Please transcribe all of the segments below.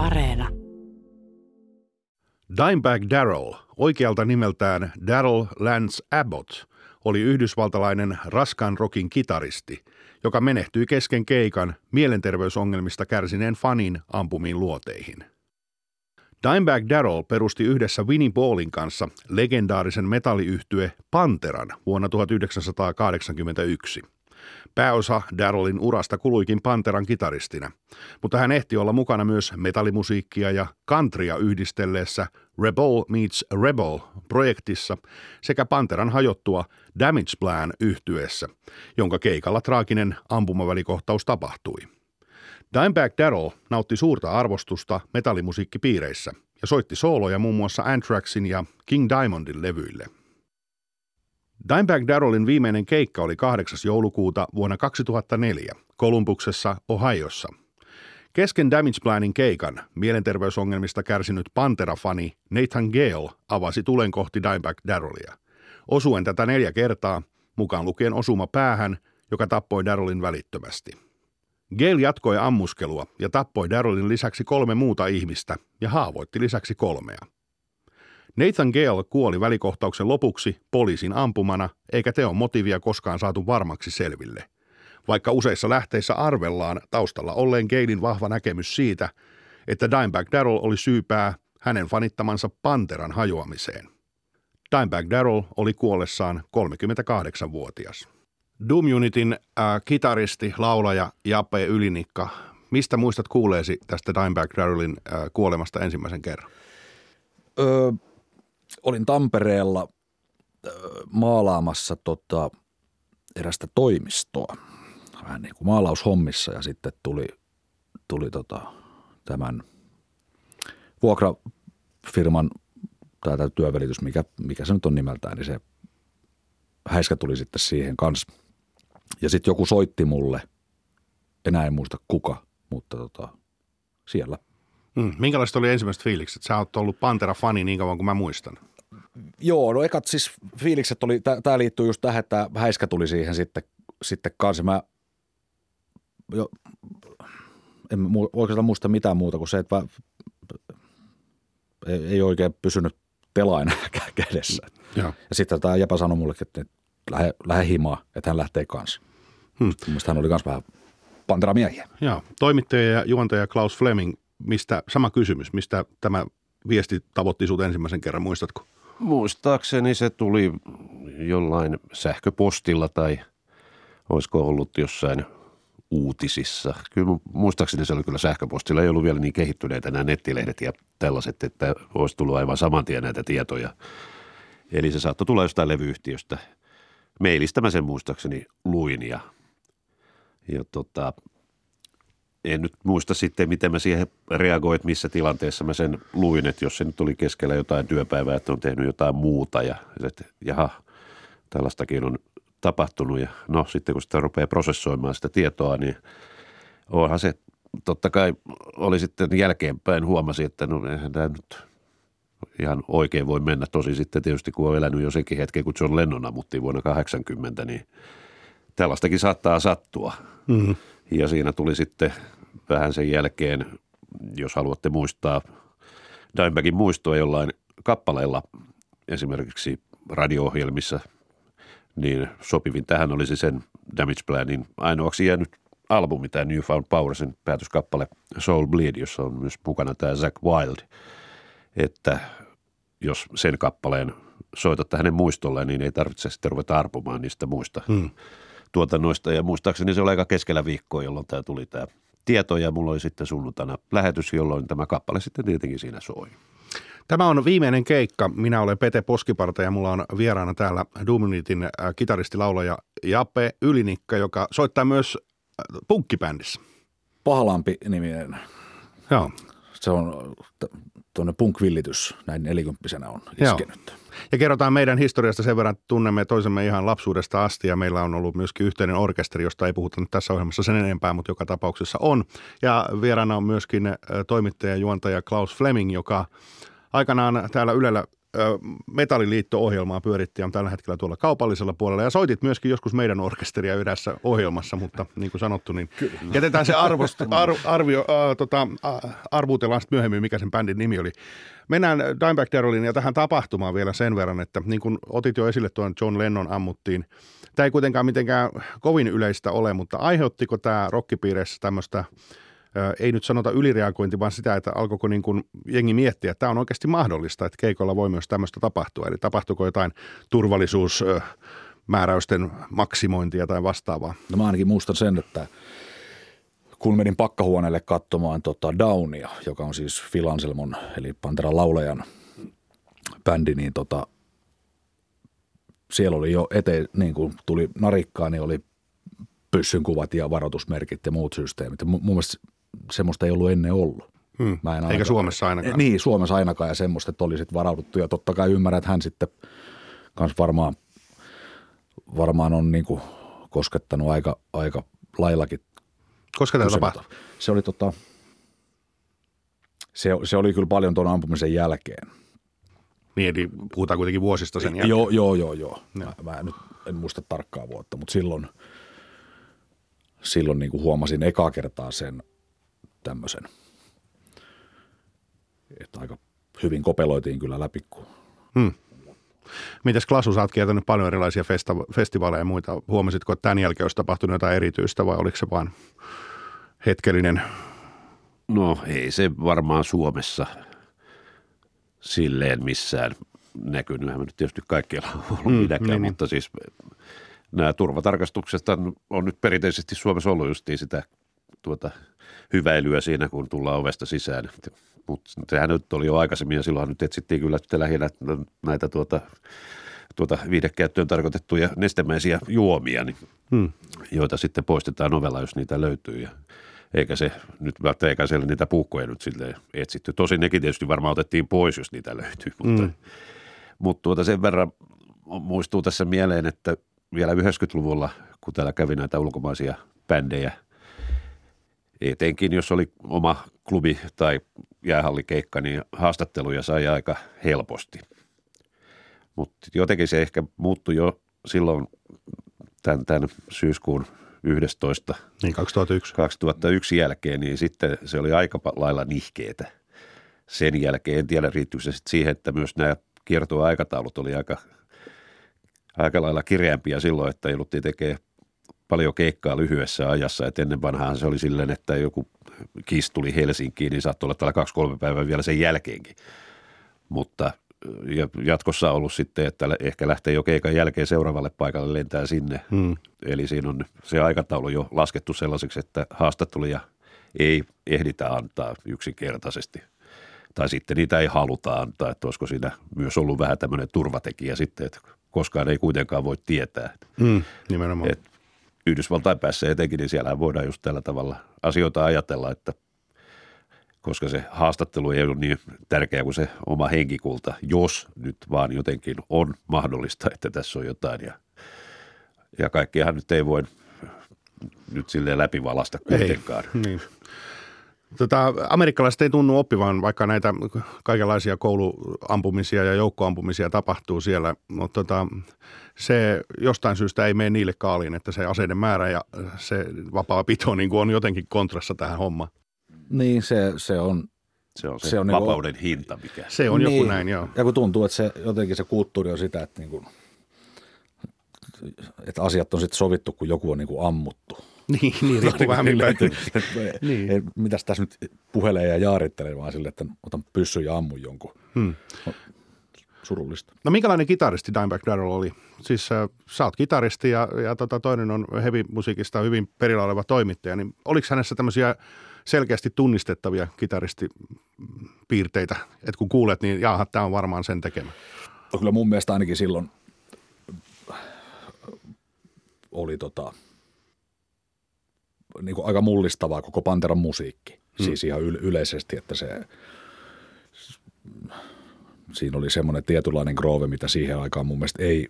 Areena. Dimebag Darrell, oikealta nimeltään Darrell Lance Abbott, oli yhdysvaltalainen raskan rokin kitaristi, joka menehtyi kesken keikan mielenterveysongelmista kärsineen fanin ampumiin luoteihin. Dimebag Darrell perusti yhdessä Winnie Ballin kanssa legendaarisen metalliyhtye Panteran vuonna 1981. Pääosa Darrellin urasta kuluikin Panteran kitaristina, mutta hän ehti olla mukana myös metallimusiikkia ja countrya yhdistelleessä Rebel Meets Rebel projektissa sekä Panteran hajottua Damage Plan yhtyessä, jonka keikalla traaginen ampumavälikohtaus tapahtui. Dimebag Darrell nautti suurta arvostusta metallimusiikkipiireissä ja soitti sooloja muun muassa Anthraxin ja King Diamondin levyille – Dimebag Darrellin viimeinen keikka oli 8. joulukuuta vuonna 2004 Kolumbuksessa, Ohiossa. Kesken Damage Planin keikan mielenterveysongelmista kärsinyt Pantera-fani Nathan Gale avasi tulen kohti Dimebag Darrellia. Osuen tätä neljä kertaa, mukaan lukien osuma päähän, joka tappoi Darrellin välittömästi. Gale jatkoi ammuskelua ja tappoi Darrellin lisäksi kolme muuta ihmistä ja haavoitti lisäksi kolmea. Nathan Gale kuoli välikohtauksen lopuksi poliisin ampumana, eikä teon motiivia koskaan saatu varmaksi selville. Vaikka useissa lähteissä arvellaan taustalla olleen Galein vahva näkemys siitä, että Dimebag Darrell oli syypää hänen fanittamansa Panteran hajoamiseen. Dimebag Darrell oli kuollessaan 38-vuotias. Doom Unitin äh, kitaristi, laulaja Jape Ylinikka, mistä muistat kuuleesi tästä Dimebag Darrellin äh, kuolemasta ensimmäisen kerran? Öö, olin Tampereella maalaamassa tota, erästä toimistoa, vähän niin kuin maalaushommissa ja sitten tuli, tuli tota, tämän vuokrafirman tai tämä työvälitys, mikä, mikä se nyt on nimeltään, niin se häiskä tuli sitten siihen kanssa. Ja sitten joku soitti mulle, enää en muista kuka, mutta tota, siellä – Mm. Minkälaiset oli ensimmäiset fiilikset? Sä oot ollut Pantera-fani niin kauan kuin mä muistan. Joo, no ekat siis fiilikset oli, tämä liittyy just tähän, että häiskä tuli siihen sitten, sitten kanssa. Mä jo, en oikeastaan muista mitään muuta kuin se, että ei, ei oikein pysynyt pelaina kädessä. Ja, ja sitten tämä Jepa sanoi mulle, että lähde, lähde himaa, että hän lähtee kanssa. Hmm. Mielestäni hän oli myös vähän Pantera-miehiä. Joo, toimittaja ja juontaja Klaus Fleming mistä, sama kysymys, mistä tämä viesti tavoitti sinut ensimmäisen kerran, muistatko? Muistaakseni se tuli jollain sähköpostilla tai olisiko ollut jossain uutisissa. Kyllä muistaakseni se oli kyllä sähköpostilla. Ei ollut vielä niin kehittyneitä nämä nettilehdet ja tällaiset, että olisi tullut aivan saman tien näitä tietoja. Eli se saattoi tulla jostain levyyhtiöstä. Mailistä mä sen muistaakseni luin ja, ja tota, en nyt muista sitten, miten mä siihen reagoin, missä tilanteessa mä sen luin, että jos se nyt oli keskellä jotain työpäivää, että on tehnyt jotain muuta ja että jaha, tällaistakin on tapahtunut ja no sitten kun sitä rupeaa prosessoimaan sitä tietoa, niin onhan se totta kai oli sitten jälkeenpäin huomasi, että no eihän tämä nyt ihan oikein voi mennä. Tosi sitten tietysti kun on elänyt jo sekin hetken, kun John Lennon ammuttiin vuonna 80, niin tällaistakin saattaa sattua. Mm-hmm. Ja siinä tuli sitten vähän sen jälkeen, jos haluatte muistaa Dimebagin muistoa jollain kappaleella, esimerkiksi radio-ohjelmissa, niin sopivin tähän olisi sen Damage Planin ainoaksi jäänyt albumi, tämä New Found Powersin päätöskappale Soul Bleed, jossa on myös mukana tämä Zack Wild, että jos sen kappaleen soitatte hänen muistolleen, niin ei tarvitse sitten ruveta arpumaan niistä muista. Hmm tuotannoista ja muistaakseni se oli aika keskellä viikkoa, jolloin tämä tuli tämä tieto ja mulla oli sitten sunnuntaina lähetys, jolloin tämä kappale sitten tietenkin siinä soi. Tämä on viimeinen keikka. Minä olen Pete Poskiparta ja mulla on vieraana täällä Doominitin äh, kitaristilaulaja Jape Ylinikka, joka soittaa myös äh, punkkibändissä. Pahalampi-niminen. Joo. Se on tuonne punkvillitys näin nelikymppisenä on iskenyt. Joo. Ja kerrotaan meidän historiasta sen verran, että tunnemme toisemme ihan lapsuudesta asti ja meillä on ollut myöskin yhteinen orkesteri, josta ei puhuta nyt tässä ohjelmassa sen enempää, mutta joka tapauksessa on. Ja vieraana on myöskin toimittaja ja juontaja Klaus Fleming, joka aikanaan täällä Ylellä Metalliliitto-ohjelmaa pyörittiin on tällä hetkellä tuolla kaupallisella puolella. Ja soitit myöskin joskus meidän orkesteria yhdessä ohjelmassa, mutta niin kuin sanottu, niin Kyllä. jätetään se arvost, ar, arvio, äh, tota, äh, arvuutellaan sitten myöhemmin, mikä sen bändin nimi oli. Mennään Dimebag Darrellin ja tähän tapahtumaan vielä sen verran, että niin kuin otit jo esille tuon John Lennon ammuttiin. Tämä ei kuitenkaan mitenkään kovin yleistä ole, mutta aiheuttiko tämä rockipiireissä tämmöistä ei nyt sanota ylireagointi, vaan sitä, että alkoiko niin kuin jengi miettiä, että tämä on oikeasti mahdollista, että keikolla voi myös tämmöistä tapahtua. Eli tapahtuiko jotain turvallisuusmääräysten maksimointia tai vastaavaa? No mä ainakin muistan sen, että kun menin pakkahuoneelle katsomaan tota Downia, joka on siis Phil Anselmon, eli Panteran laulajan bändi, niin tota, siellä oli jo eteen, niin kuin tuli narikkaa, niin oli pyssynkuvat ja varoitusmerkit ja muut systeemit. Ja mun mielestä semmoista ei ollut ennen ollut. Hmm. Mä en ainakaan, Eikä Suomessa ainakaan. Niin, Suomessa ainakaan ja semmoista, että oli sitten varauduttu. Ja totta kai ymmärrän, että hän sitten kans varmaan, varmaan on niinku koskettanut aika, aika laillakin. Koska tämä tapahtui? Se oli tota, se, se oli kyllä paljon tuon ampumisen jälkeen. Niin, eli puhutaan kuitenkin vuosista sen jälkeen. Joo, joo, joo. joo. Mä, mä nyt en muista tarkkaa vuotta, mutta silloin, silloin niin kuin huomasin ekaa kertaa sen tämmöisen. Että aika hyvin kopeloitiin kyllä läpi. Hmm. Mites Klasu, sä oot kiertänyt paljon erilaisia festa- festivaaleja ja muita. Huomasitko, että tämän jälkeen olisi tapahtunut jotain erityistä vai oliko se vain hetkellinen? No ei se varmaan Suomessa silleen missään näkynyt. Eihän nyt tietysti kaikkialla ollut mm, minäkään, niin, niin. mutta siis nämä turvatarkastukset on nyt perinteisesti Suomessa ollut justiin sitä tuota, hyväilyä siinä, kun tullaan ovesta sisään. Mutta sehän nyt oli jo aikaisemmin ja silloin nyt etsittiin kyllä lähinnä näitä tuota, tuota viidekäyttöön tarkoitettuja nestemäisiä juomia, niin, hmm. joita sitten poistetaan ovella, jos niitä löytyy. Ja eikä se nyt eikä siellä niitä puukkoja nyt sille etsitty. Tosin nekin tietysti varmaan otettiin pois, jos niitä löytyy, mutta, hmm. mutta tuota sen verran muistuu tässä mieleen, että vielä 90-luvulla, kun täällä kävi näitä ulkomaisia bändejä – etenkin jos oli oma klubi tai jäähallikeikka, niin haastatteluja sai aika helposti. Mutta jotenkin se ehkä muuttui jo silloin tämän, tämän syyskuun 11. Niin 2001. 2001 jälkeen, niin sitten se oli aika lailla nihkeetä. Sen jälkeen, en tiedä riittyykö se sitten siihen, että myös nämä kiertoaikataulut oli aika, aika lailla kireämpiä silloin, että jouduttiin tekemään paljon keikkaa lyhyessä ajassa. Et ennen vanhaan se oli silleen, että joku kis tuli Helsinkiin, niin saattoi olla täällä kaksi-kolme päivää vielä sen jälkeenkin. Mutta ja jatkossa on ollut sitten, että ehkä lähtee jo keikan jälkeen seuraavalle paikalle lentää sinne. Hmm. Eli siinä on se aikataulu jo laskettu sellaiseksi, että haastatteluja ei ehditä antaa yksinkertaisesti. Tai sitten niitä ei haluta antaa, että olisiko siinä myös ollut vähän tämmöinen turvatekijä sitten, että koskaan ei kuitenkaan voi tietää. Hmm, nimenomaan. Et Yhdysvaltain päässä etenkin, niin siellä voidaan just tällä tavalla asioita ajatella, että koska se haastattelu ei ole niin tärkeä kuin se oma henkikulta, jos nyt vaan jotenkin on mahdollista, että tässä on jotain. Ja, ja kaikkiahan nyt ei voi nyt silleen läpivalasta kuitenkaan. Ei, niin. Tota, amerikkalaiset ei tunnu oppivan, vaikka näitä kaikenlaisia kouluampumisia ja joukkoampumisia tapahtuu siellä, mutta tota, se jostain syystä ei mene niille kaaliin, että se aseiden määrä ja se vapaa pito niin on jotenkin kontrassa tähän hommaan. Niin, se, se on se on se, se on niinku- vapauden niin hinta, mikä. Se on niin, joku näin, joo. Ja kun tuntuu, että se, jotenkin se kulttuuri on sitä, että, niin kuin, että asiat on sitten sovittu, kun joku on niin kuin ammuttu. Niin, niin riippuu vähän millä. niin. mitäs tässä nyt puhelee ja jaarittelee, vaan sille, että otan pyssyn ja ammun jonkun. Hmm. Surullista. No minkälainen kitaristi Dimebag Darrell oli? Siis äh, sä oot kitaristi ja, ja tota, toinen on heavy-musiikista hyvin perillä oleva toimittaja, niin oliko hänessä tämmöisiä selkeästi tunnistettavia kitaristipiirteitä, että kun kuulet, niin jaaha, tämä on varmaan sen tekemä? No kyllä mun mielestä ainakin silloin oli tota, niin kuin aika mullistavaa koko Panteran musiikki. Hmm. Siis ihan yleisesti, että se, siinä oli semmoinen tietynlainen groove, mitä siihen aikaan mun mielestä ei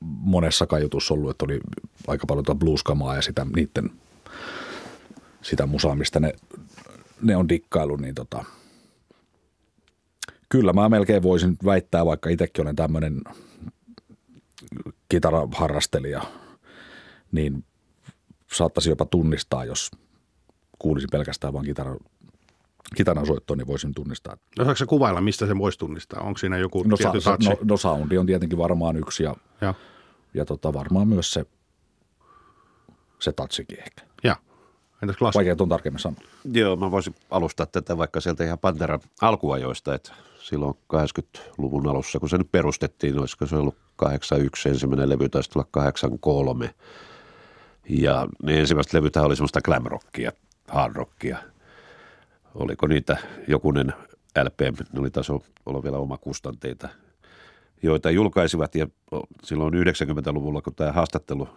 monessakaan jutussa ollut, että oli aika paljon tuota blueskamaa ja sitä niiden, sitä musaa, mistä ne, ne on dikkailu, niin tota, Kyllä mä melkein voisin väittää, vaikka itsekin olen tämmöinen kitaraharrastelija, niin saattaisi jopa tunnistaa, jos kuulisin pelkästään vain kitaran, kitaran soittoon, niin voisin tunnistaa. No saako kuvailla, mistä se voisi tunnistaa? Onko siinä joku No, tietty sa, no, no soundi on tietenkin varmaan yksi ja, ja, ja tota, varmaan myös se, se touchikin ehkä. ja. Entäs klassi? Vaikea tuon tarkemmin sanoa. Joo, mä voisin alustaa tätä vaikka sieltä ihan Panteran alkuajoista, että silloin 80-luvun alussa, kun se nyt perustettiin, olisiko se ollut 81, ensimmäinen levy taisi tulla 83. Ja ne ensimmäiset levythän oli semmoista glam rockia, hard rockia. Oliko niitä jokunen LP, ne oli taas olla vielä oma kustanteita, joita julkaisivat ja silloin 90-luvulla, kun tämä haastattelu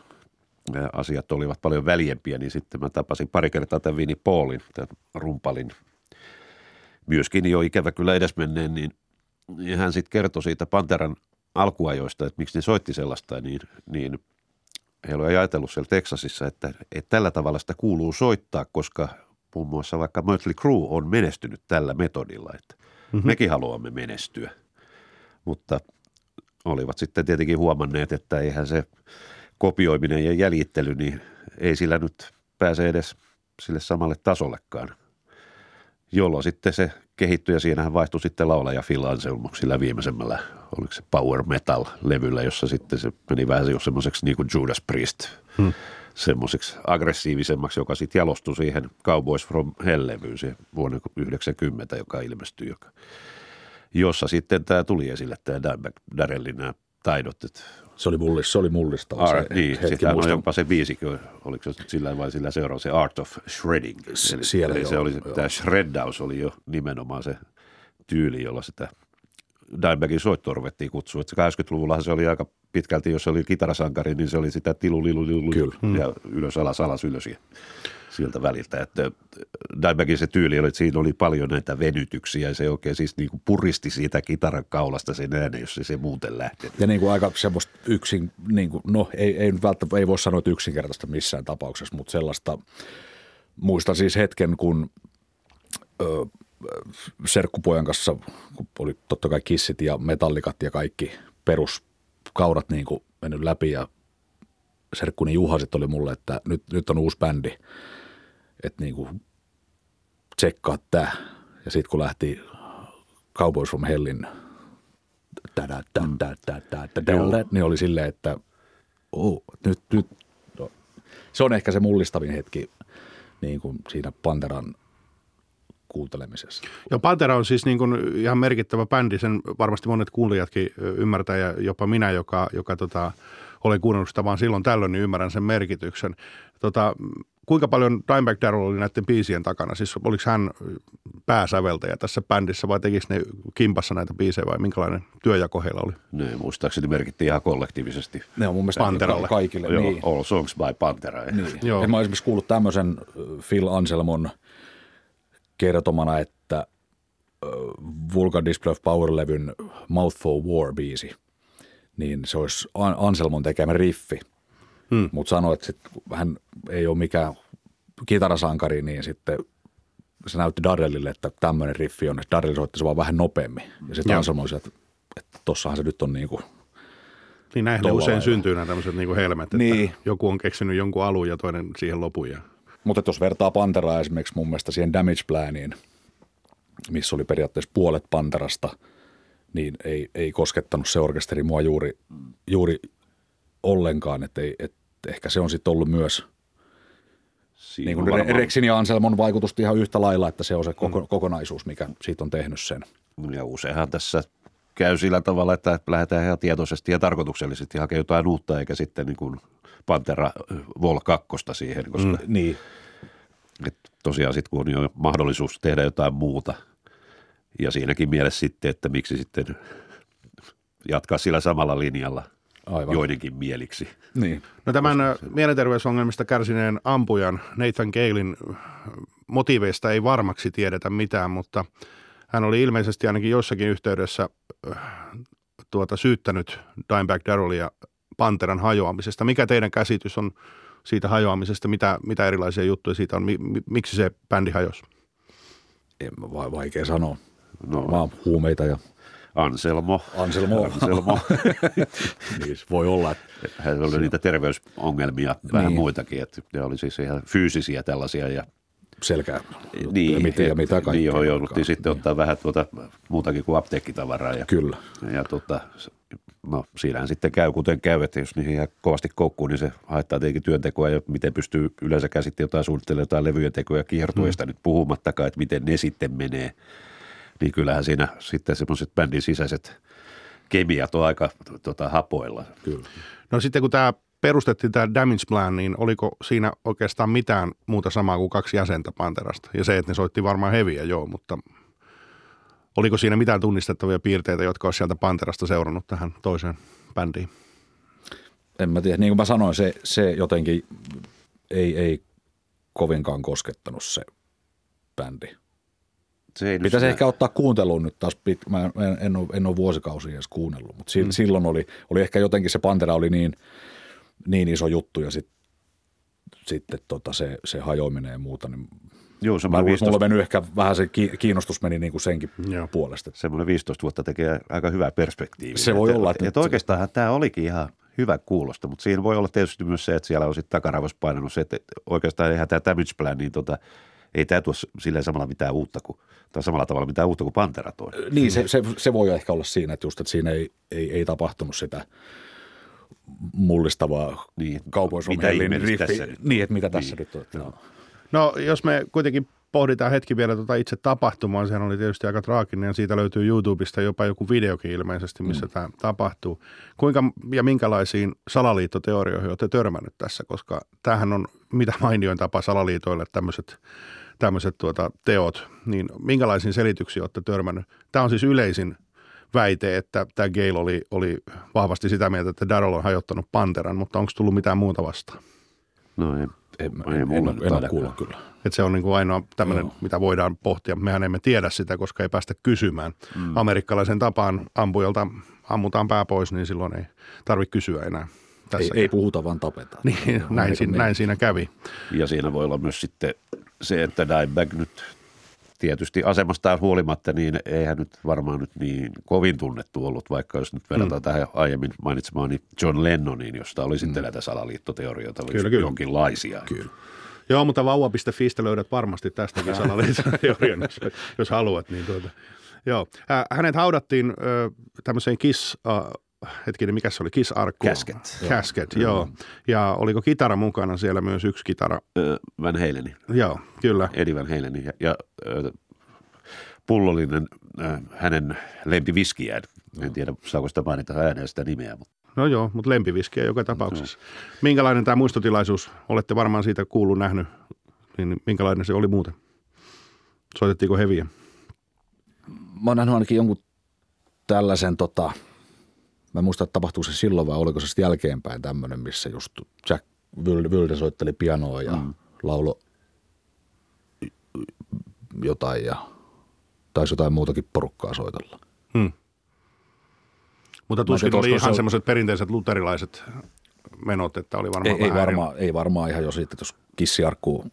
asiat olivat paljon väljempiä, niin sitten mä tapasin pari kertaa tämän Vinnie Paulin, tämän rumpalin, myöskin jo ikävä kyllä edesmenneen, niin, niin hän sitten kertoi siitä Panteran alkuajoista, että miksi ne soitti sellaista, niin, niin he olivat ajatellut siellä Teksasissa, että, että tällä tavalla sitä kuuluu soittaa, koska muun muassa vaikka Mötley Crue on menestynyt tällä metodilla, että mm-hmm. mekin haluamme menestyä, mutta olivat sitten tietenkin huomanneet, että eihän se kopioiminen ja jäljittely, niin ei sillä nyt pääse edes sille samalle tasollekaan. Jolloin sitten se kehittyi ja siinähän vaihtui sitten laulaja Phil Anselmo sillä viimeisemmällä, oliko se Power Metal-levyllä, jossa sitten se meni vähän jo semmoiseksi niin kuin Judas Priest, hmm. semmoiseksi aggressiivisemmaksi, joka sitten jalostui siihen Cowboys from Hell-levyyn se vuonna 90, joka ilmestyi, joka, jossa sitten tämä tuli esille, tämä Dimebag Darrellin nämä taidot, että Se oli, mullis, se oli mullistava Ar, se niin, hetki. sitä on jopa se biisikö, oliko se sillä vai sillä seuraava se Art of Shredding. S- Eli, siellä eli se joo, oli, se- tämä shreddaus oli jo nimenomaan se tyyli, jolla sitä Dimebagin soittoa ruvettiin kutsua. Että se 80-luvulla se oli aika pitkälti, jos se oli kitarasankari, niin se oli sitä tilu, lilu, lilu, Kyllä. ja ylös, alas, alas, ylös siltä väliltä. Että Dimebagin se tyyli oli, että siinä oli paljon näitä venytyksiä ja se oikein siis niin kuin puristi siitä kitaran kaulasta sen äänen, jos ei se muuten lähtenyt. Ja niin kuin aika semmoista yksin, niin kuin, no ei, ei, välttämättä, ei voi sanoa, että yksinkertaista missään tapauksessa, mutta sellaista, muistan siis hetken, kun ö, serkkupojan kanssa, kun oli totta kai kissit ja metallikat ja kaikki peruskaurat niin kuin mennyt läpi ja serkkuni Juha sitten oli mulle, että nyt, nyt on uusi bändi, että niin kuin tsekkaa tää. Ja sitten kun lähti Cowboys from Hellin tädä, niin oli silleen, että oh, nyt, nyt. No, se on ehkä se mullistavin hetki niin kuin siinä Panteran kuuntelemisessa. Ja Pantera on siis niin kuin ihan merkittävä bändi, sen varmasti monet kuulijatkin ymmärtää ja jopa minä, joka, joka tota, olen kuunnellut sitä vaan silloin tällöin, niin ymmärrän sen merkityksen. Tota, kuinka paljon Dimebag Darrell oli näiden biisien takana? Siis oliko hän pääsäveltäjä tässä bändissä vai tekisi ne kimpassa näitä biisejä vai minkälainen työjako heillä oli? Ne muistaakseni merkittiin ihan kollektiivisesti. Ne on mun mielestä Panteralle. kaikille. Joo, Niin. All Songs by Pantera. Niin. Joo. Ja mä esimerkiksi kuullut tämmöisen Phil Anselmon kertomana, että Vulgar Display of Power-levyn Mouth for War-biisi, niin se olisi An- Anselmon tekemä riffi. Hmm. Mutta sanoi, että sit, hän ei ole mikään kitarasankari, niin sitten se näytti Darrellille, että tämmöinen riffi on. Darrell soitti se vaan vähän nopeammin. Ja sitten. Anselmo oli että, että tossahan se nyt on niin kuin Niin näinhän ne usein lailla. syntyy nämä tämmöiset niin helmet, että Niin. joku on keksinyt jonkun alun ja toinen siihen lopun. Ja... Mutta jos vertaa Panteraa esimerkiksi mun mielestä siihen Damage Planiin, missä oli periaatteessa puolet Panterasta, niin ei, ei koskettanut se orkesteri mua juuri, juuri ollenkaan. Että ei, et ehkä se on sitten ollut myös Siinä niin kuin varmaan- Rexin ja Anselmon vaikutusta ihan yhtä lailla, että se on se koko, kokonaisuus, mikä siitä on tehnyt sen. Ja useinhan tässä käy sillä tavalla, että lähdetään ihan tietoisesti ja tarkoituksellisesti hakemaan jotain uutta, eikä sitten niin kuin Pantera Vol 2 siihen, koska mm. Niin. tosiaan sitten kun on jo mahdollisuus tehdä jotain muuta, ja siinäkin mielessä sitten, että miksi sitten jatkaa sillä samalla linjalla Aivan. joidenkin mieliksi. Niin. No tämän mielenterveysongelmista kärsineen ampujan Nathan Galein ö, motiiveista ei varmaksi tiedetä mitään, mutta hän oli ilmeisesti ainakin jossakin yhteydessä tuota, syyttänyt Dimebag Darrellia Panteran hajoamisesta. Mikä teidän käsitys on siitä hajoamisesta? Mitä, mitä erilaisia juttuja siitä on? Mi, mi, miksi se bändi hajosi? En, vaikea sanoa. no. vaan huumeita ja Anselmo. Anselmo. Anselmo. niin, voi olla. Että Hänellä oli niitä terveysongelmia, vähän niin. muitakin, että ne oli siis ihan fyysisiä tällaisia ja selkää niin, ja mitä, ja mitä kaikkea. Niin, johon jouduttiin sitten niin. ottaa vähän tuota, muutakin kuin apteekkitavaraa. Ja, Kyllä. Ja tuota, no siinähän sitten käy kuten käy, että jos niihin ihan kovasti koukkuu, niin se haittaa tietenkin työntekoa ja miten pystyy yleensä käsitti jotain suunnittelemaan jotain levyjen tekoja kiertueista hmm. nyt puhumattakaan, että miten ne sitten menee. Niin kyllähän siinä sitten semmoiset bändin sisäiset kemiat on aika tota, hapoilla. Kyllä. No sitten kun tämä perustettiin tämä Damage Plan, niin oliko siinä oikeastaan mitään muuta samaa kuin kaksi jäsentä Panterasta? Ja se, että ne soitti varmaan heviä, joo, mutta oliko siinä mitään tunnistettavia piirteitä, jotka olisi sieltä Panterasta seurannut tähän toiseen bändiin? En mä tiedä. Niin kuin mä sanoin, se, se jotenkin ei, ei kovinkaan koskettanut se bändi. Se ei Pitäisi ehkä ottaa kuunteluun nyt taas, pit, mä en, en, ole, en ole vuosikausia edes kuunnellut, mutta mm. silloin oli, oli ehkä jotenkin se Pantera oli niin – niin iso juttu ja sit, sitten tota se, se hajoaminen ja muuta, niin Joo, mä, 15... mulla meni ehkä vähän se kiinnostus meni niin kuin senkin Joo. puolesta. Semmoinen 15 vuotta tekee aika hyvää perspektiiviä. Se voi että, olla. Että, että oikeastaan tämä olikin ihan hyvä kuulosta, mutta siinä voi olla tietysti myös se, että siellä on sitten takaraivossa painanut se, että oikeastaan eihän tämä damage plan, niin tota, ei tämä tuo silleen samalla mitään uutta kuin, tai samalla tavalla mitään uutta kuin Pantera toi. Niin, se, se, se, voi ehkä olla siinä, että just, että siinä ei, ei, ei tapahtunut sitä – mullistavaa niin, kaupoissa riffi. Tässä niin, että mitä tässä niin. nyt on. No. no jos me kuitenkin pohditaan hetki vielä tuota itse tapahtumaa, sehän oli tietysti aika traaginen ja siitä löytyy YouTubesta jopa joku videokin ilmeisesti, missä mm. tämä tapahtuu. Kuinka ja minkälaisiin salaliittoteorioihin olette törmännyt tässä, koska tämähän on mitä mainioin tapa salaliitoille tämmöiset tämmöiset tuota, teot, niin minkälaisiin selityksiin olette törmännyt? Tämä on siis yleisin väite, että tämä Gale oli, oli vahvasti sitä mieltä, että Daryl on hajottanut Panteran, mutta onko tullut mitään muuta vastaan? No ei, ei, ei, en, en, en ole kuullut kyllä. Että se on niin kuin ainoa tämmöinen, mitä voidaan pohtia. Mehän emme tiedä sitä, koska ei päästä kysymään. Mm. Amerikkalaisen tapaan ampujalta ammutaan pää pois, niin silloin ei tarvitse kysyä enää. Tässä ei, ei puhuta, vaan tapetaan. Niin, näin, siinä, näin siinä kävi. Ja siinä voi olla myös sitten se, että Dimebag nyt tietysti asemastaan huolimatta, niin eihän nyt varmaan nyt niin kovin tunnettu ollut, vaikka jos nyt verrataan mm. tähän aiemmin mainitsemaani John Lennoniin, josta oli sitten mm. näitä salaliittoteorioita, oli kyllä, kyllä. jonkinlaisia. Kyllä. Joo, mutta vauva.fistä löydät varmasti tästäkin salaliittoteorian, jos, jos haluat. Niin tuota. Joo. Hänet haudattiin ö, tämmöiseen Kiss hetkinen, mikä se oli, Kiss Arkku? Casket. Casket, joo. joo. Ja oliko kitara mukana siellä myös yksi kitara? Van Haleni. Joo, kyllä. Eddie Van Haleni ja, ja pullollinen äh, hänen lempiviskiään. En tiedä, saako sitä mainita ääneen sitä nimeä. Mutta. No joo, mutta lempiviskiä joka tapauksessa. No. Minkälainen tämä muistotilaisuus? Olette varmaan siitä kuullut, nähnyt. Niin minkälainen se oli muuten? Soitettiinko heviä? Mä oon nähnyt ainakin jonkun tällaisen tota, Mä en muista, että tapahtuiko se silloin vai oliko se sitten jälkeenpäin tämmöinen, missä just Jack Wilde soitteli pianoa ja mm. laulo jotain ja taisi jotain muutakin porukkaa soitella. Hmm. Mutta tuskin oli ihan se... semmoiset perinteiset luterilaiset menot, että oli varmaan ei, ei, varmaan, ei varmaan ihan jo siitä, että jos kissiarkkuun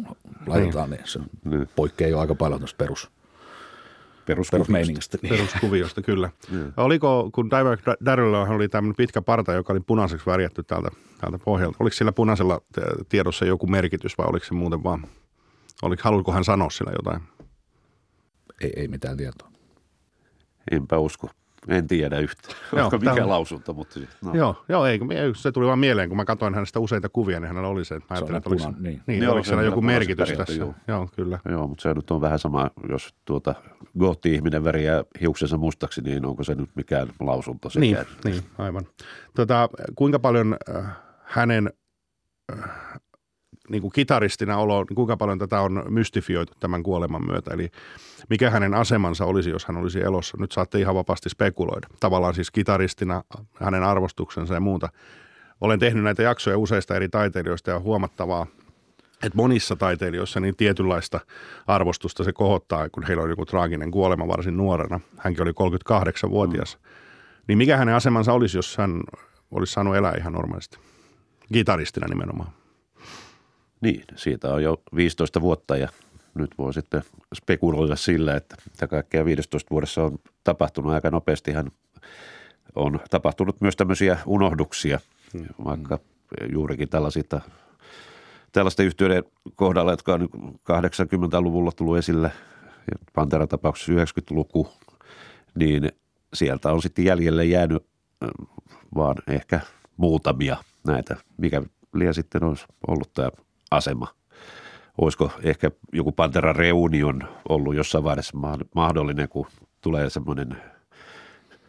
laitetaan, niin, niin se niin. poikkeaa jo aika paljon tuosta perus – perusmeiningistä. Niin. Peruskuviosta, kyllä. Mm. Oliko, kun Daryl oli tämmöinen pitkä parta, joka oli punaiseksi värjätty täältä, täältä pohjalta, oliko sillä punaisella tiedossa joku merkitys vai oliko se muuten vaan, oliko, haluaiko hän sanoa sillä jotain? Ei, ei mitään tietoa. Enpä usko. En tiedä yhtään, joo, mikä tämä... lausunto, mutta... No. Joo, joo ei, se tuli vaan mieleen, kun mä katsoin hänestä useita kuvia, niin hänellä oli se, että mä ajattelin, että oliko, niin. Niin, joo, oliko siellä joku merkitys tässä. Joo. joo, kyllä. Joo, mutta se nyt on vähän sama, jos tuota gotti-ihminen väriää hiuksensa mustaksi, niin onko se nyt mikään lausunto Niin, niin aivan. Tota, kuinka paljon äh, hänen äh, niin kuin kitaristina olo, niin kuinka paljon tätä on mystifioitu tämän kuoleman myötä. Eli mikä hänen asemansa olisi, jos hän olisi elossa. Nyt saatte ihan vapaasti spekuloida. Tavallaan siis kitaristina, hänen arvostuksensa ja muuta. Olen tehnyt näitä jaksoja useista eri taiteilijoista ja huomattavaa, että monissa taiteilijoissa niin tietynlaista arvostusta se kohottaa, kun heillä on joku traaginen kuolema varsin nuorena. Hänkin oli 38-vuotias. Mm. Niin mikä hänen asemansa olisi, jos hän olisi saanut elää ihan normaalisti? Kitaristina nimenomaan. Niin, siitä on jo 15 vuotta ja nyt voi sitten spekuloida sillä, että mitä kaikkea 15 vuodessa on tapahtunut aika nopeastihan on tapahtunut myös tämmöisiä unohduksia, hmm. vaikka juurikin tällaisista tällaisten yhtiöiden kohdalla, jotka on 80-luvulla tullut esille, ja Pantera tapauksessa 90-luku, niin sieltä on sitten jäljelle jäänyt vaan ehkä muutamia näitä, mikä liian sitten olisi ollut tämä asema. Olisiko ehkä joku Pantera Reunion ollut jossain vaiheessa mahdollinen, kun tulee semmoinen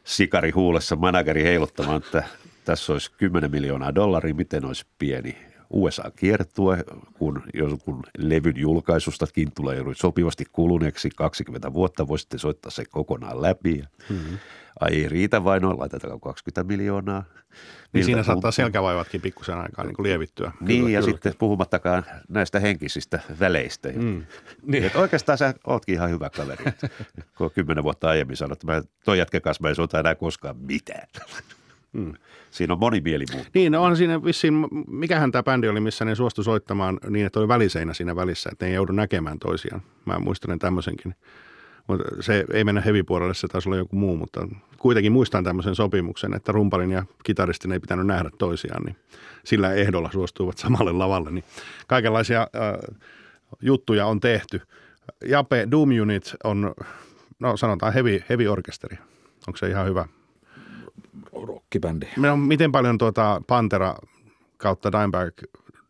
sikari huulessa manageri heiluttamaan, että tässä olisi 10 miljoonaa dollaria, miten olisi pieni USA-kiertue, kun jonkun levyn julkaisustakin tulee sopivasti kuluneeksi 20 vuotta, voisitte soittaa se kokonaan läpi. Mm-hmm. Ai ei riitä vain, no laitetaan 20 miljoonaa. Niin siinä saattaa selkävaivatkin pikkusen aikaa niin kuin lievittyä. Niin kyllä, ja kyllä. sitten puhumattakaan näistä henkisistä väleistä. Mm. Niin. Että oikeastaan sä ootkin ihan hyvä kaveri. kun kymmenen vuotta aiemmin sanoit, että mä, toi jätkä kanssa mä en soita enää koskaan mitään. Mm. Siinä on moni mieli muu. Niin, no on siinä vissiin, mikähän tämä bändi oli, missä ne suostu soittamaan niin, että oli väliseinä siinä välissä, että ne ei joudu näkemään toisiaan. Mä muistelen tämmöisenkin. Mutta se ei mennä hevipuolelle, se taisi olla joku muu, mutta kuitenkin muistan tämmöisen sopimuksen, että rumpalin ja kitaristin ei pitänyt nähdä toisiaan, niin sillä ehdolla suostuivat samalle lavalle. Niin kaikenlaisia äh, juttuja on tehty. Jape Doom Unit on, no sanotaan heavy, heavy orkesteri. Onko se ihan hyvä rockibändi. No, miten paljon tuota Pantera kautta Dimebag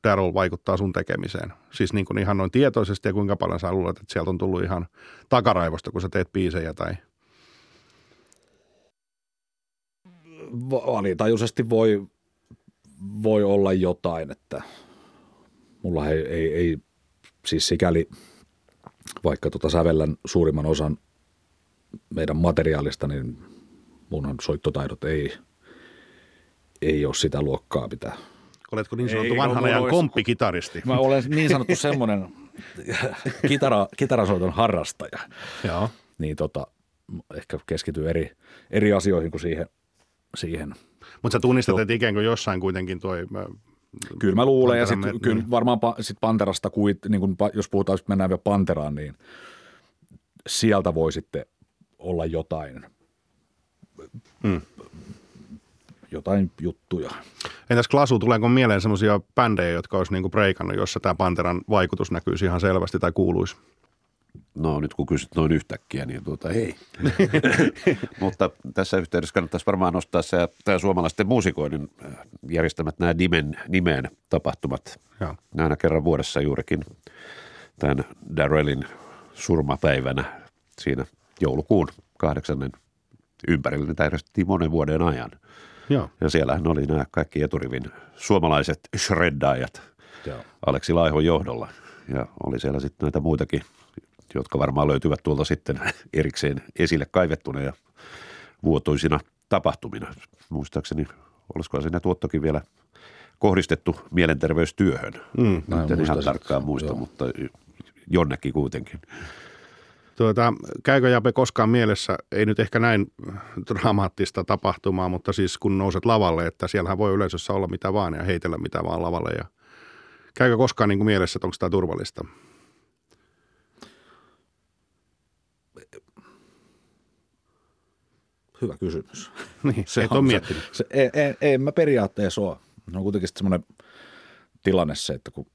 Daryl vaikuttaa sun tekemiseen? Siis niin kuin ihan noin tietoisesti ja kuinka paljon sä luulet, että sieltä on tullut ihan takaraivosta, kun sä teet biisejä tai – alitajuisesti voi, voi olla jotain, että mulla ei, ei, ei siis sikäli, vaikka tota sävellän suurimman osan meidän materiaalista, niin munhan soittotaidot ei, ei ole sitä luokkaa, mitä Oletko niin sanottu ei, vanhan no, ajan komppikitaristi? Mä olen niin sanottu semmoinen kitara, kitarasoiton harrastaja. Joo. Niin tota, ehkä keskityy eri, eri asioihin kuin siihen. siihen. Mutta sä tunnistat, että ikään kuin jossain kuitenkin toi Kyllä mä luulen, ja sitten kyllä niin. varmaan sit Panterasta, niin kun, jos puhutaan, että mennään vielä Panteraan, niin sieltä voi sitten olla jotain mm. jotain juttuja. Entäs Klasu, tuleeko mieleen sellaisia bändejä, jotka olisi niinku breikannut, jossa tämä Panteran vaikutus näkyisi ihan selvästi tai kuuluisi? No nyt kun kysyt noin yhtäkkiä, niin tuota ei. Mutta tässä yhteydessä kannattaisi varmaan nostaa se, tämä suomalaisten muusikoiden äh, järjestämät nämä nimen, nimeen tapahtumat. Ja. Aina kerran vuodessa juurikin tämän Darrellin surmapäivänä siinä joulukuun kahdeksannen ympärillä niitä järjestettiin monen vuoden ajan. Joo. Ja siellähän oli nämä kaikki eturivin suomalaiset shreddaajat Joo. Aleksi Laihon johdolla. Ja oli siellä sitten näitä muitakin, jotka varmaan löytyvät tuolta sitten erikseen esille kaivettuna ja vuotuisina tapahtumina. Muistaakseni, olisiko siinä tuottokin vielä kohdistettu mielenterveystyöhön. Mm, en ihan tarkkaan muista, Joo. mutta jonnekin kuitenkin. Tuota, käykö Jape koskaan mielessä, ei nyt ehkä näin dramaattista tapahtumaa, mutta siis kun nouset lavalle, että siellähän voi yleisössä olla mitä vaan ja heitellä mitä vaan lavalle. Ja käykö koskaan niin kuin mielessä, että onko tämä turvallista? Hyvä kysymys. Niin, se et on, ole miettinyt. Se, se, ei, ei, ei, mä periaatteessa ole. Se on kuitenkin semmoinen tilanne se, että kun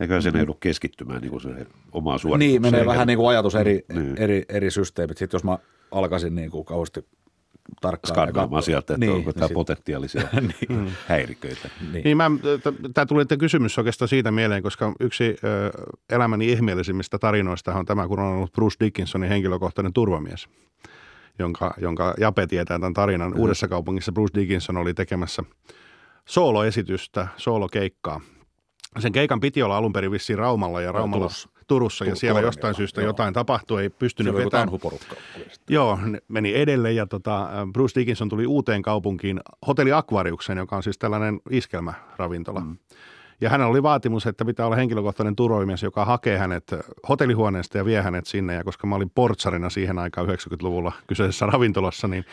Eikä sinne joudu keskittymään niin kuin se omaan suoritukseen. Niin, menee vähän niin kuin ajatus eri, niin. eri, eri systeemit. Sitten jos mä alkaisin niin kuin kauheasti tarkkaan. Skannaamaan sieltä, että niin, onko niin tämä sit... potentiaalisia niin. Mm. häiriköitä. Niin, niin mä, tämä tuli kysymys oikeastaan siitä mieleen, koska yksi ö, elämäni ihmeellisimmistä tarinoista on tämä, kun on ollut Bruce Dickinsonin henkilökohtainen turvamies, jonka, jonka Jape tietää tämän tarinan. Mm. Uudessa kaupungissa Bruce Dickinson oli tekemässä sooloesitystä, soolokeikkaa sen keikan piti olla alun perin vissiin Raumalla ja Raumalla Turussa, Turussa ja siellä jostain syystä joo. jotain tapahtui, ei pystynyt vetämään. Joo, meni edelle ja tota, Bruce Dickinson tuli uuteen kaupunkiin Hotelli Aquariukseen, joka on siis tällainen iskelmäravintola. Mm. Ja hänellä oli vaatimus, että pitää olla henkilökohtainen turvamies, joka hakee hänet hotellihuoneesta ja vie hänet sinne. Ja koska mä olin portsarina siihen aikaan 90-luvulla kyseisessä ravintolassa, niin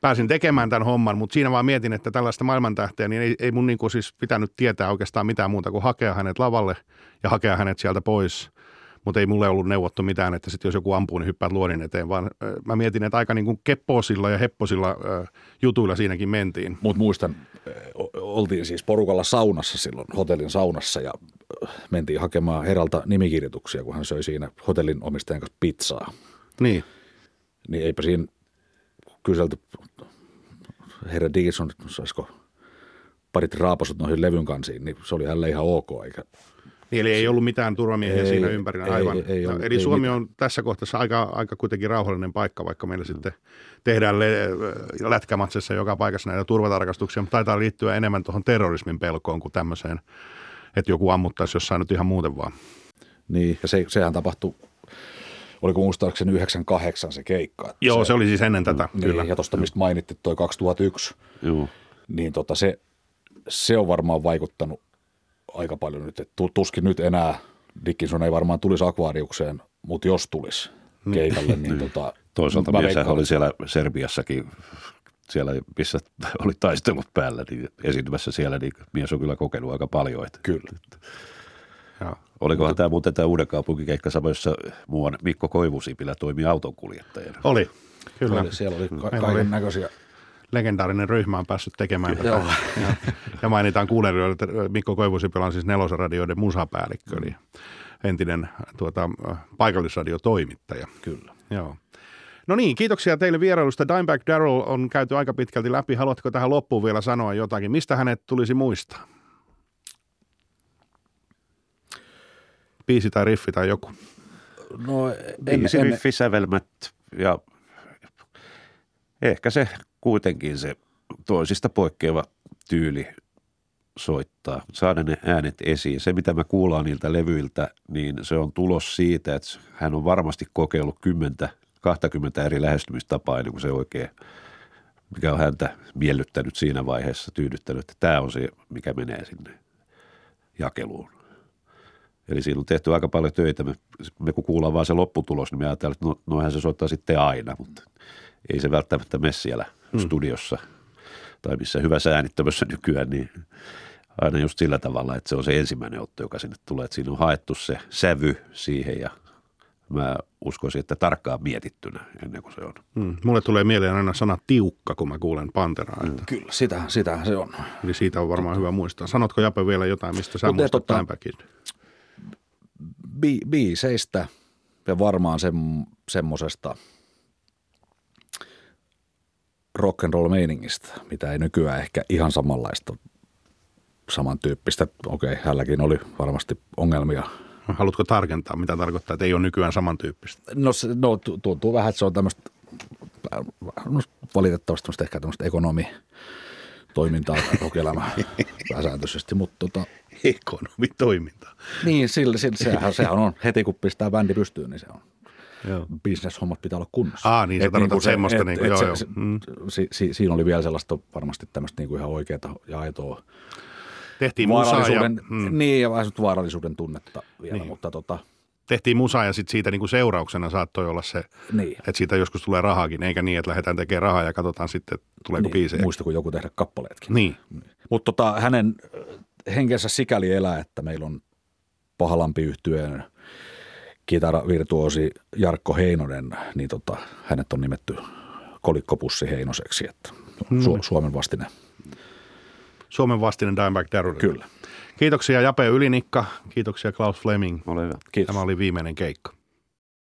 pääsin tekemään tämän homman. Mutta siinä vaan mietin, että tällaista maailmantähteä, niin ei, ei mun niin kuin siis pitänyt tietää oikeastaan mitään muuta kuin hakea hänet lavalle ja hakea hänet sieltä pois. Mutta ei mulle ollut neuvottu mitään, että sitten jos joku ampuu, niin hyppäät luodin eteen, vaan äh, mä mietin, että aika niin kuin kepposilla ja hepposilla äh, jutuilla siinäkin mentiin. Mutta muistan, oltiin siis porukalla saunassa silloin, hotellin saunassa ja mentiin hakemaan Heralta nimikirjoituksia, kun hän söi siinä hotellin omistajan kanssa pizzaa. Niin. Niin eipä siinä kyselty herra Dickinson, saisiko parit raapasut noihin levyn kansiin, niin se oli hänelle ihan ok, eikä Niin, eli ei ollut mitään turvamiehiä Ei, siinä ympärillä ei, aivan. ei No, ollut- eli ei Suomi mitään. on tässä kohtaa aika, aika kuitenkin rauhallinen paikka, vaikka meillä sitten tehdään le- lätkämatsessa joka paikassa näitä turvatarkastuksia, mutta taitaa liittyä enemmän tuohon terrorismin pelkoon kuin tämmöiseen, että joku ammuttaisi jossain nyt ihan muuten vaan. niin, ja se, sehän tapahtui, oliko muistaakseni 98 se keikka. että Joo, se, oli siis ennen tätä, niin, kyllä. Ja tuosta, mistä mainittiin, toi 2001, Joo. niin tota se, se on varmaan vaikuttanut aika paljon nyt. Et tu- tuskin nyt enää, Dickinson ei varmaan tulisi akvaariukseen, mutta jos tulisi keikalle, niin tota, Toisaalta mies veikkaan, oli siellä Serbiassakin, siellä missä oli taistelut päällä, niin esiintymässä siellä, niin mies on kyllä kokenut aika paljon. Että. Kyllä. Joo. Olikohan tämä muuten tämä uuden kaupunkikeikka sama, jossa muuan Mikko Koivusipilä toimi autonkuljettajana. Oli, kyllä. Oli, siellä oli ka- kaiken näköisiä. Legendaarinen ryhmä on päässyt tekemään tätä. Joo. Ja, ja mainitaan kuunnelijoille, että Mikko Koivusipilä on siis nelosradioiden musapäällikkö, eli entinen tuota, paikallisradiotoimittaja. Kyllä. Joo. No niin, kiitoksia teille vierailusta. Dimebag Darrell on käyty aika pitkälti läpi. Haluatko tähän loppuun vielä sanoa jotakin? Mistä hänet tulisi muistaa? Biisi tai riffi tai joku. No, Biisi, riffi, sävelmät ja ehkä se kuitenkin se toisista poikkeava tyyli soittaa, saada ne äänet esiin. Se, mitä me kuullaan niiltä levyiltä, niin se on tulos siitä, että hän on varmasti kokeillut 10, 20 eri lähestymistapaa ennen kuin se oikein, mikä on häntä miellyttänyt siinä vaiheessa, tyydyttänyt, että tämä on se, mikä menee sinne jakeluun. Eli siinä on tehty aika paljon töitä. Me, me kun kuullaan vaan se lopputulos, niin me ajatellaan, että no, se soittaa sitten aina, mutta ei se välttämättä mene siellä mm. studiossa tai missä hyvässä äänittämössä nykyään, niin aina just sillä tavalla, että se on se ensimmäinen otto, joka sinne tulee, että siinä on haettu se sävy siihen ja mä uskoisin, että tarkkaan mietittynä ennen kuin se on. Hmm. Mulle tulee mieleen aina sana tiukka, kun mä kuulen Panteraa. Että, Kyllä, sitä, sitähän se on. eli siitä on varmaan hyvä muistaa. Sanotko Jape vielä jotain, mistä sä Mut muistat Dimebagin? Bi- biiseistä ja varmaan sem, semmosesta rock and roll meiningistä, mitä ei nykyään ehkä ihan samanlaista samantyyppistä. Okei, hänelläkin oli varmasti ongelmia. Haluatko tarkentaa, mitä tarkoittaa, että ei ole nykyään samantyyppistä? No, se, no tu- tuntuu vähän, että se on tämmöistä no, valitettavasti tämmöistä ehkä tämmöistä ekonomi toimintaa rock-elämä pääsääntöisesti, mutta tota, Ekonomitoiminta. niin, sillä, sillä, sehän, sehän on heti kun pistää bändi pystyyn, niin se on Joo. bisneshommat pitää olla kunnossa. Aa, niin Et niinku se- semmoista et- niinku, et joo, se- joo. se- Mm. si, si, siinä oli vielä sellaista varmasti tämmöistä niinku ihan oikeaa ja aitoa Tehtiin musaa ja, vaarallisuuden, mm, niin, ja vähän semmoista vaarallisuuden tunnetta vielä, Niin. niin. mutta tota, tehtiin musaa ja sit siitä niinku seurauksena saattoi olla se, niin. että siitä joskus tulee rahaakin, eikä niin, että lähdetään tekemään rahaa ja katsotaan sitten, että tuleeko niin, biisejä. muista kun joku tehdä kappaleetkin. Niin. Mutta tota, hänen henkensä sikäli elää, että meillä on Pahalampi yhtyeen kitaravirtuosi Jarkko Heinonen, niin tota, hänet on nimetty kolikkopussi Heinoseksi, että Su- Suomen vastine. Suomen vastinen Dimebag Darrell. Kyllä. Kiitoksia Jape Ylinikka, kiitoksia Klaus Fleming. Ole hyvä. Kiitos. Tämä oli viimeinen keikka.